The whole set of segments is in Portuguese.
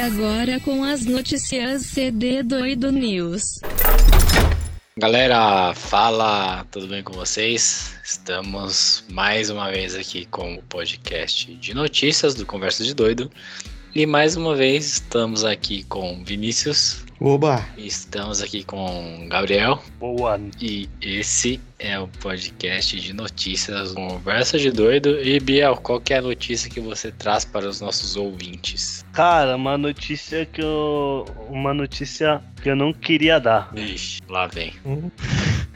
agora com as notícias CD Doido News. Galera, fala, tudo bem com vocês? Estamos mais uma vez aqui com o podcast de notícias do Conversa de Doido. E mais uma vez estamos aqui com Vinícius. Oba! Estamos aqui com Gabriel. Boa. E esse é o podcast de notícias Conversa de Doido. E Biel, qual que é a notícia que você traz para os nossos ouvintes? Cara, uma notícia que eu. Uma notícia que eu não queria dar. Ixi, lá vem.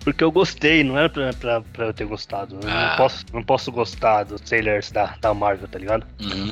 Porque eu gostei, não era pra, pra, pra eu ter gostado. Eu Ah. não, posso, não posso gostar dos trailers da, da Marvel, tá ligado? Uhum.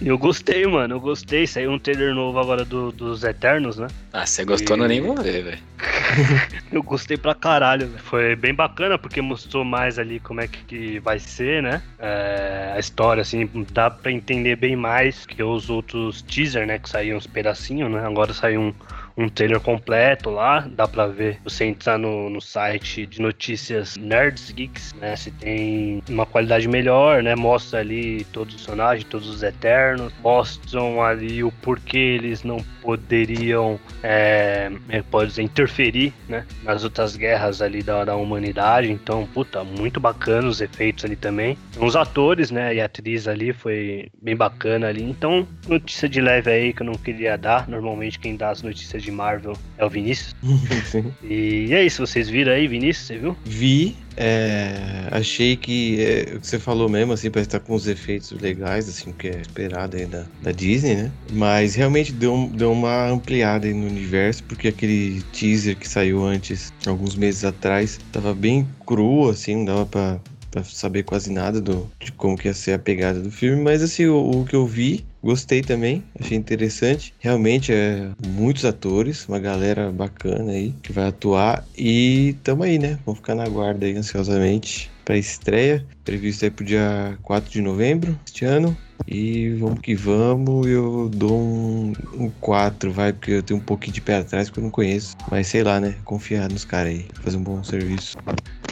E eu gostei, mano. Eu gostei. Saiu um trailer novo agora do- dos Eternos, né? Ah, você gostou, não nem vou ver, velho. Eu gostei pra caralho. Foi bem bacana porque mostrou mais ali como é que, que vai ser, né? É, a história, assim, dá pra entender bem mais que os outros teaser, né? Que saíam uns pedacinhos, né? Agora saiu um, um trailer completo lá. Dá pra ver. Você entrar no, no site de notícias Nerds Geeks, né? Se tem uma qualidade melhor, né? Mostra ali todos os personagens, todos os Eternos. Mostram ali o porquê eles não poderiam é, é, pode dizer, interferir né, nas outras guerras ali da, da humanidade. Então, puta, muito bacana os efeitos ali também. Os atores, né, e a atriz ali foi bem bacana ali. Então, notícia de leve aí que eu não queria dar. Normalmente quem dá as notícias de Marvel é o Vinícius. Sim. E é isso, vocês viram aí, Vinícius, você viu? Vi, é, achei que é, o que você falou mesmo, assim, parece estar com os efeitos legais, assim, que é esperado aí da, da Disney, né? Mas realmente deu, deu uma ampliada aí no universo, porque aquele teaser que saiu antes, alguns meses atrás, tava bem cru, assim, não dava pra, pra saber quase nada do, de como que ia ser a pegada do filme, mas assim, o, o que eu vi, gostei também, achei interessante. Realmente é muitos atores, uma galera bacana aí que vai atuar e tamo aí, né? Vamos ficar na guarda aí ansiosamente pra estreia, previsto aí pro dia 4 de novembro este ano. E vamos que vamos, eu dou um, um 4, vai, porque eu tenho um pouquinho de pé atrás porque eu não conheço. Mas sei lá, né? Confiar nos caras aí, fazer um bom serviço.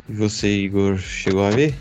E você, Igor, chegou a ver?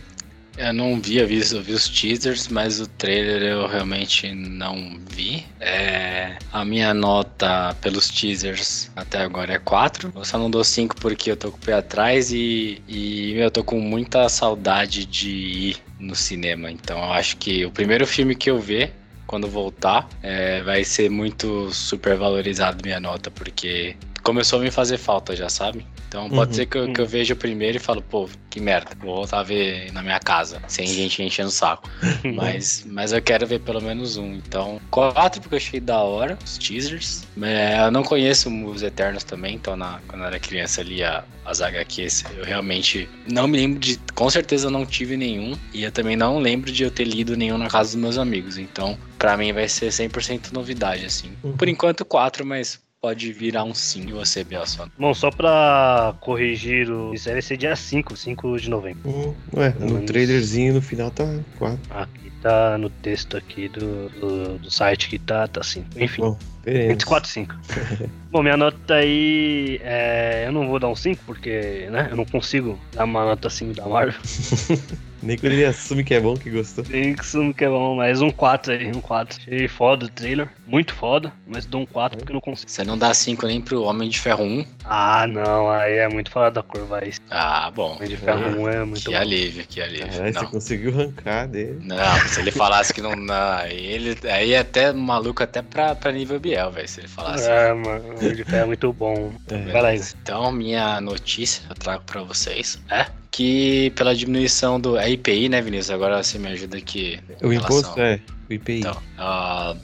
Eu não vi, eu vi, eu vi os teasers, mas o trailer eu realmente não vi. É, a minha nota pelos teasers até agora é 4. Eu só não dou 5 porque eu tô com o pé atrás e, e eu tô com muita saudade de ir no cinema. Então eu acho que o primeiro filme que eu ver quando voltar é, vai ser muito super valorizado minha nota, porque começou a me fazer falta já, sabe? Então pode Uhum. ser que eu, que eu veja o primeiro e falo, pô, que merda, vou voltar a ver na minha casa, sem gente enchendo o saco. mas, mas eu quero ver pelo menos um. Então, quatro porque eu achei da hora, os teasers. É, eu não conheço os Eternos também, então na- quando eu era criança ali a, as HQs, eu realmente não me lembro de. Com certeza eu não tive nenhum. E eu também não lembro de eu ter lido nenhum na casa dos meus amigos. Então, pra mim vai ser 100% novidade, assim. Uhum. Por enquanto, quatro, mas pode virar um sim. E você, Bielson? Bom, só pra corrigir, o... isso aí vai ser dia 5, 5 de novembro. Hum, ué, Pelo no menos- trailerzinho no final tá 4. Aqui tá no texto aqui do, do, do site que tá, tá assim. Enfim, Bom, veremos. entre 4 e 5. Bom, minha nota aí, é, eu não vou dar um 5 porque, né, eu não consigo dar uma nota 5 da Marvel. Nem quando ele assume que é bom, que gostou. Tem que isso que é bom, mas um 4 aí, um 4. Achei foda o trailer, muito foda, mas dou um 4 porque não consigo. Você não dá cinco nem pro Homem de Ferro 1? Ah, não, aí é muito fora da curva aí. Ah, bom. Homem de Ferro Ah, 1 é muito Que bom. alívio, que alívio. Caralho, você conseguiu arrancar dele. Não, se ele falasse que não. não aí ele, aí é até maluco até pra, pra nível Biel, velho. Se ele falasse. É, mano, Homem de Ferro é muito bom. É. Vai lá, Igor. Então, minha notícia eu trago pra vocês é que pela diminuição do. É IPI, né, Vinícius? Agora você me ajuda aqui. O relação- imposto é o IPI. Então, ah,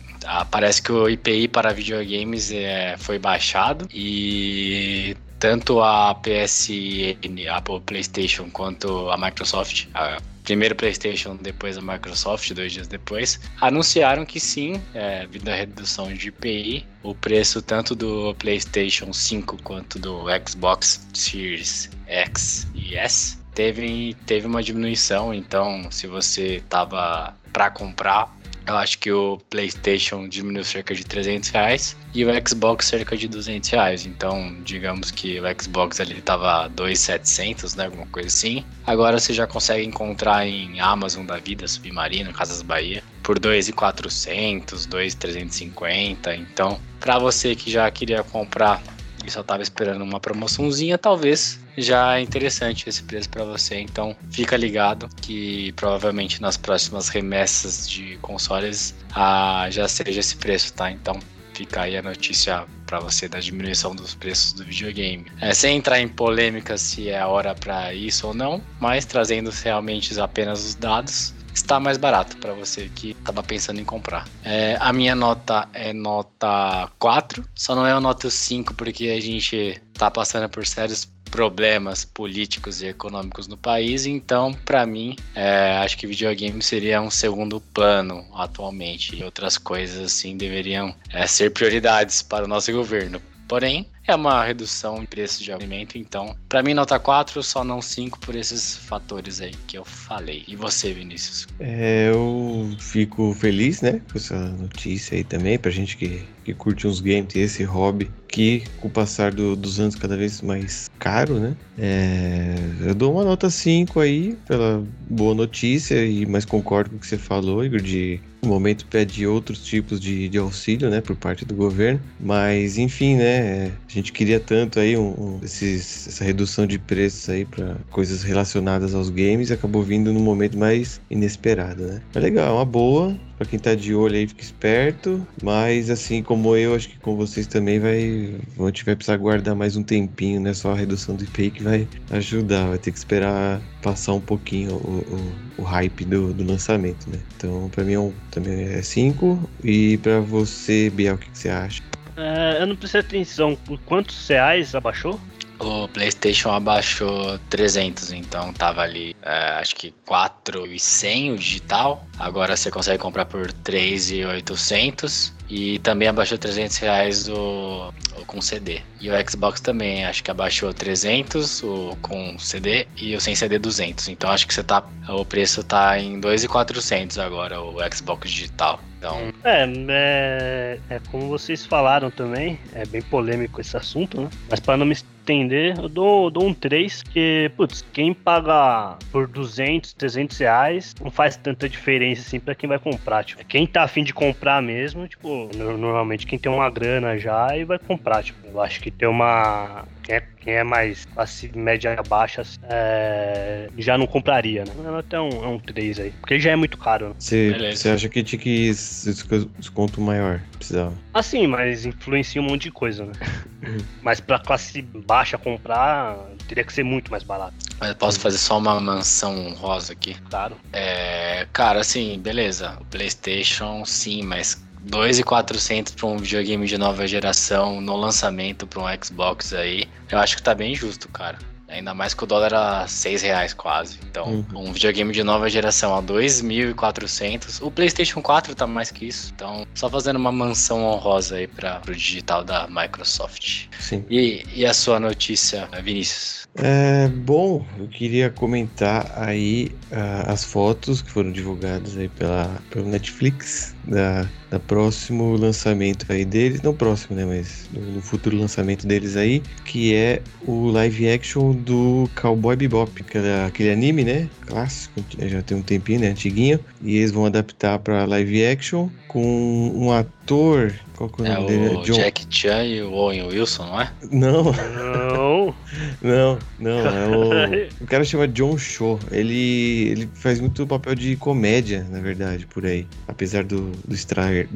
parece que o IPI para videogames é, foi baixado e tanto a PSN, a PlayStation, quanto a Microsoft, a primeiro PlayStation, depois a Microsoft, dois dias depois, anunciaram que sim, é, devido à redução de IPI, o preço tanto do PlayStation 5 quanto do Xbox Series X e S teve, teve uma diminuição. Então, se você tava para comprar, eu acho que o PlayStation diminuiu cerca de 300 reais e o Xbox cerca de 200 reais. Então, digamos que o Xbox ali tava 2,700, né? Alguma coisa assim. Agora você já consegue encontrar em Amazon da vida, Submarino, Casas Bahia, por 2,400, 2,350. Então, para você que já queria comprar e só tava esperando uma promoçãozinha, talvez já é interessante esse preço para você. Então, fica ligado que provavelmente nas próximas remessas de consoles ah, já seja esse preço, tá? Então, fica aí a notícia para você da diminuição dos preços do videogame. É, sem entrar em polêmica se é a hora para isso ou não, mas trazendo realmente apenas os dados, está mais barato para você que estava pensando em comprar. É, a minha nota é nota 4, só não é o nota 5 porque a gente está passando por sérios problemas políticos e econômicos no país, então, para mim, é, acho que videogame seria um segundo plano atualmente e outras coisas assim deveriam é, ser prioridades para o nosso governo. Porém, é uma redução em preço de alimento, então, para mim, nota 4, só não 5 por esses fatores aí que eu falei. E você, Vinícius? É, eu fico feliz, né, com essa notícia aí também, pra gente que, que curte uns games, ter esse hobby que, com o passar do, dos anos, cada vez mais caro, né? É, eu dou uma nota 5 aí, pela boa notícia, e mas concordo com o que você falou, Igor, de no momento pede outros tipos de, de auxílio, né, por parte do governo, mas enfim, né, a gente queria tanto aí um, um esses, essa redução de preços aí para coisas relacionadas aos games, acabou vindo no momento mais inesperado, né. É legal, é uma boa, para quem tá de olho aí, fica esperto. Mas assim como eu, acho que com vocês também vai. A gente vai precisar guardar mais um tempinho, né? Só a redução do IPI que vai ajudar. Vai ter que esperar passar um pouquinho o, o, o hype do, do, lançamento, né? Então, para mim é um, também é 5. E para você, Biel, o que, que você acha? É, eu não prestei atenção. Quantos reais abaixou? O PlayStation abaixou 300, então tava ali, é, acho que 4,100 o digital. Agora você consegue comprar por 3,800. E também abaixou 300 reais o, com CD. E o Xbox também, acho que abaixou 300 o com CD e o sem CD 200. Então acho que você tá, o preço tá em 2,400 agora o Xbox digital. Então... É, é, é, como vocês falaram também, é bem polêmico esse assunto, né? Mas para não me estender, eu dou, dou um 3, que, putz, quem paga por 200, 300 reais não faz tanta diferença assim para quem vai comprar. Tipo, quem tá afim de comprar mesmo, tipo, normalmente quem tem uma grana já e vai comprar. Tipo, eu acho que tem uma quem é, quem é mais classe média baixa é, já não compraria, né? Até um, é um 3 aí. Porque já é muito caro. Né? Você acha que tinha que desconto maior? Precisava. Assim, mas influencia um monte de coisa, né? Mas pra classe baixa comprar, teria que ser muito mais barato. Mas eu posso fazer só uma mansão rosa aqui? Claro. É, cara, assim, beleza. O PlayStation, sim, mas 2,400 para um videogame de nova geração no lançamento para um Xbox aí, eu acho que tá bem justo, cara. Ainda mais que o dólar era 6 reais quase. Então, uhum. um videogame de nova geração a 2.400. O PlayStation 4 tá mais que isso. Então, só fazendo uma mansão honrosa aí para o digital da Microsoft. Sim. E, e a sua notícia, Vinícius? É, bom, eu queria comentar aí uh, as fotos que foram divulgadas aí pela, pelo Netflix da, da próximo lançamento aí deles, não próximo, né, mas no, no, futuro lançamento deles aí, que é o live action do Cowboy Bebop, aquele, aquele anime, né, clássico, já tem um tempinho, né, antiguinho, e eles vão adaptar para live action com um ator qual que é o é nome dele? É John... Jack Chan e o Owen Wilson, não é? Não. Não. Não, não. É o... o cara chama John Cho. Ele, ele faz muito papel de comédia, na verdade, por aí. Apesar do, do, Star,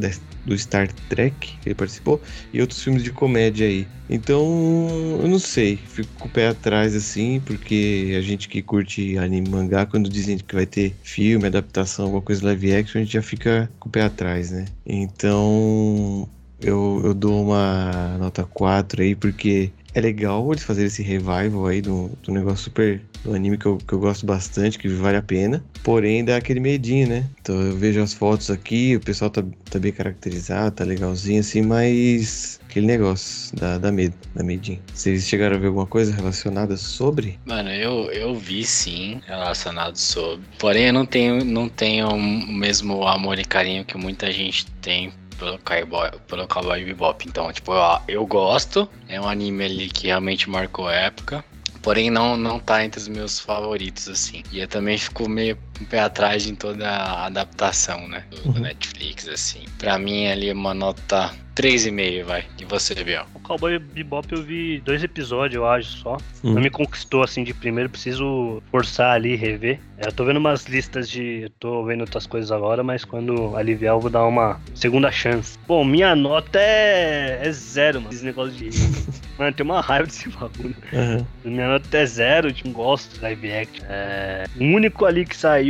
do Star Trek que ele participou e outros filmes de comédia aí. Então, eu não sei. Fico com o pé atrás, assim, porque a gente que curte anime mangá, quando dizem que vai ter filme, adaptação, alguma coisa live action, a gente já fica com o pé atrás, né? Então, eu, eu dou uma nota 4 aí, porque é legal eles fazerem esse revival aí do, do negócio super. do anime que eu, que eu gosto bastante, que vale a pena. Porém, dá aquele medinho, né? Então eu vejo as fotos aqui, o pessoal tá, tá bem caracterizado, tá legalzinho assim, mas. aquele negócio, dá, dá medo, dá medinho. Vocês chegaram a ver alguma coisa relacionada sobre? Mano, eu, eu vi sim relacionado sobre. Porém, eu não tenho, não tenho o mesmo amor e carinho que muita gente tem pelo Cowboy, pelo Cowboy Bebop. Então, tipo, eu, eu gosto. É um anime ali que realmente marcou época. Porém, não, não tá entre os meus favoritos, assim. E eu também fico meio, um pé atrás em toda a adaptação, né? Do Uhum. Netflix, assim. Pra mim, ali, uma nota 3,5, vai. E você, Biel? O Cowboy Bebop eu vi dois episódios, eu acho, só. Hum. Não me conquistou assim de primeiro, preciso forçar ali, rever. É, eu tô vendo umas listas de. eu Tô vendo outras coisas agora, mas quando aliviar eu vou dar uma segunda chance. Bom, minha nota é. é zero, mano. Esse negócio de. mano, tem uma raiva desse bagulho. Aham. Minha nota é zero, tipo, gosto de live action. É, o único ali que saiu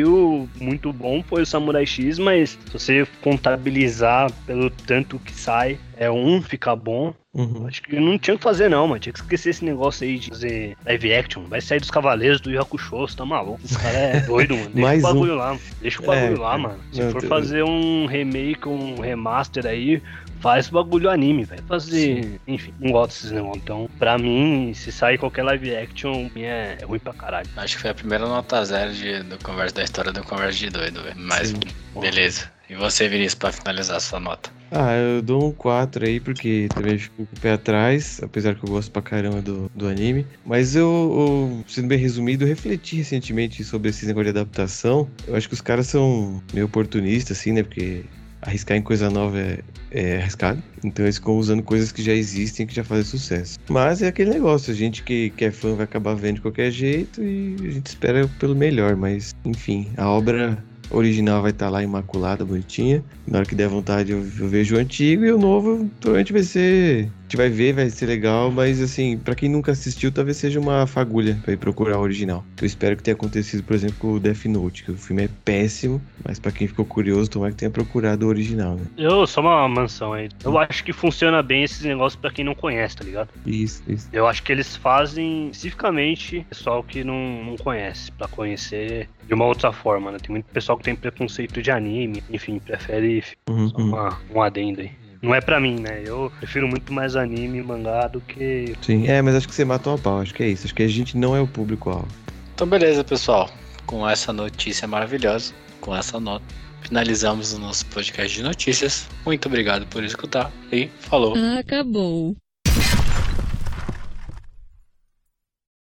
muito bom foi o Samurai X, mas se você contabilizar pelo tanto que sai, é um ficar bom. Uhum. Acho que não tinha o que fazer, não, mano. Tinha que esquecer esse negócio aí de fazer live action. Vai sair dos Cavaleiros do Yakusho, você tá maluco. Esse cara é doido, mano. Deixa Mais o um. bagulho lá, mano. Deixa o bagulho É, lá, cara. mano. Se Não, for fazer um remake, um remaster aí, faz bagulho anime, vai fazer. Enfim, não gosto desses negócios. Então, pra mim, se sair qualquer live action, é, é ruim pra caralho. Acho que foi a primeira nota zero de, do conversa da história do Conversa de Doido, velho. Mas, Sim. beleza. E você, Vinícius, pra finalizar sua nota? Ah, eu dou um 4 aí, porque também fico com o pé atrás, apesar que eu gosto pra caramba do, do anime. Mas eu, eu, sendo bem resumido, eu refleti recentemente sobre esse negócio de adaptação. Eu acho que os caras são meio oportunistas, assim, né? Porque arriscar em coisa nova é, é arriscado. Então eles ficam usando coisas que já existem, que já fazem sucesso. Mas é aquele negócio, a gente que, que é fã vai acabar vendo de qualquer jeito e a gente espera pelo melhor. Mas, enfim, a obra original vai estar lá imaculada, bonitinha. Na hora que der vontade eu, eu vejo o antigo e o novo provavelmente vai ser. A gente vai ver, vai ser legal, mas assim, pra quem nunca assistiu, talvez seja uma fagulha pra ir procurar o original. Eu espero que tenha acontecido, por exemplo, com o Death Note, que o filme é péssimo, mas pra quem ficou curioso, tomara que tenha procurado o original, né? Eu, só uma mansão aí. Eu acho que funciona bem esses negócios pra quem não conhece, tá ligado? Isso, isso. Eu acho que eles fazem especificamente pessoal que não, não conhece, pra conhecer de uma outra forma, né? Tem muito pessoal que tem preconceito de anime, enfim, prefere Uhum, só uhum. uma, um adendo aí. Não é pra mim, né? Eu prefiro muito mais anime e mangá do que. Sim, é, mas acho que você matou a pau, acho que é isso. Acho que a gente não é o público-alvo. Então, beleza, pessoal. Com essa notícia maravilhosa, com essa nota, finalizamos o nosso podcast de notícias. Muito obrigado por escutar e falou. Acabou.